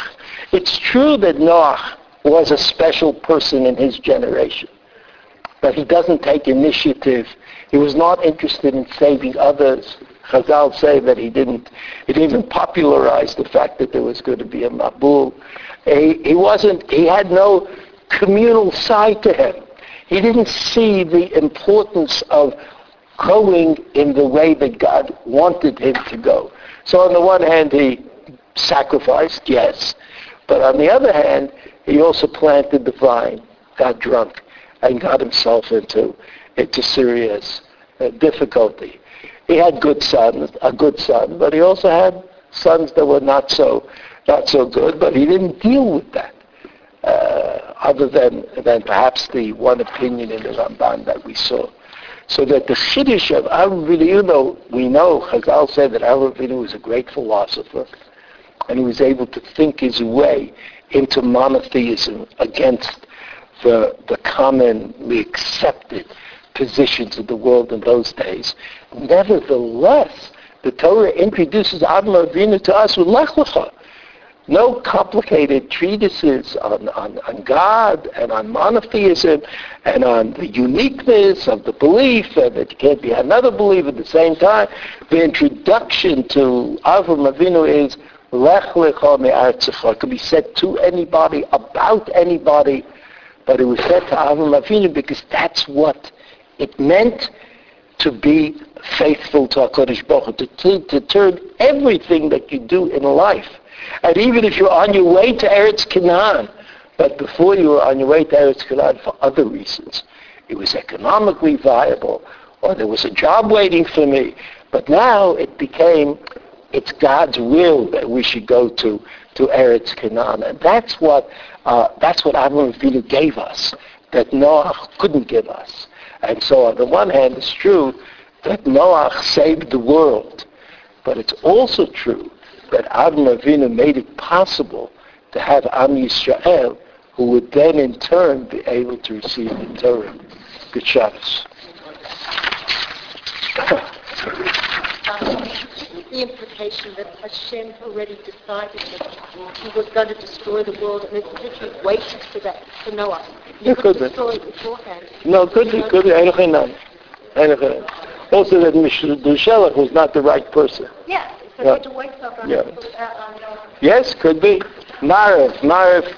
It's true that Noah was a special person in his generation, but he doesn't take initiative. He was not interested in saving others. Chazal say that he didn't, didn't even popularize the fact that there was going to be a Mabul. He, he wasn't, he had no communal side to him. He didn't see the importance of going in the way that God wanted him to go. So on the one hand, he sacrificed, yes. But on the other hand, he also planted the vine, got drunk, and got himself into, into serious uh, difficulty. He had good sons, a good son, but he also had sons that were not so, not so good, but he didn't deal with that. Uh, other than, than perhaps the one opinion in the Ramban that we saw. So that the Chiddush of Avram you know, we know, Chazal said that Avram was a great philosopher, and he was able to think his way into monotheism against the, the commonly accepted positions of the world in those days. Nevertheless, the Torah introduces Adam Avinu to us with Lech Lecha no complicated treatises on, on, on God and on monotheism and on the uniqueness of the belief and that you can't be another belief at the same time. The introduction to Avram Avinu is Lech Lecha Me'artzecha. It could be said to anybody, about anybody, but it was said to Avram Avinu because that's what it meant to be faithful to HaKadosh Baruch Hu, to, to turn everything that you do in life and even if you're on your way to Eretz Canaan, but before you were on your way to Eretz Canaan for other reasons, it was economically viable, or there was a job waiting for me. But now it became, it's God's will that we should go to, to Eretz Canaan. And that's what, uh, that's what Avram Avinu gave us, that Noah couldn't give us. And so on the one hand, it's true that Noah saved the world. But it's also true that Avram Avinu made it possible to have Am Yisrael, who would then in turn be able to receive the Torah. Good Shabbos. the implication that Hashem already decided that he was going to destroy the world and he waited for that, for Noah. He it could be. beforehand. No, could be, could be. Also that Mishalach was not the right person. Yeah. So yeah. yeah. Yes, could be. Mariv, Mariv.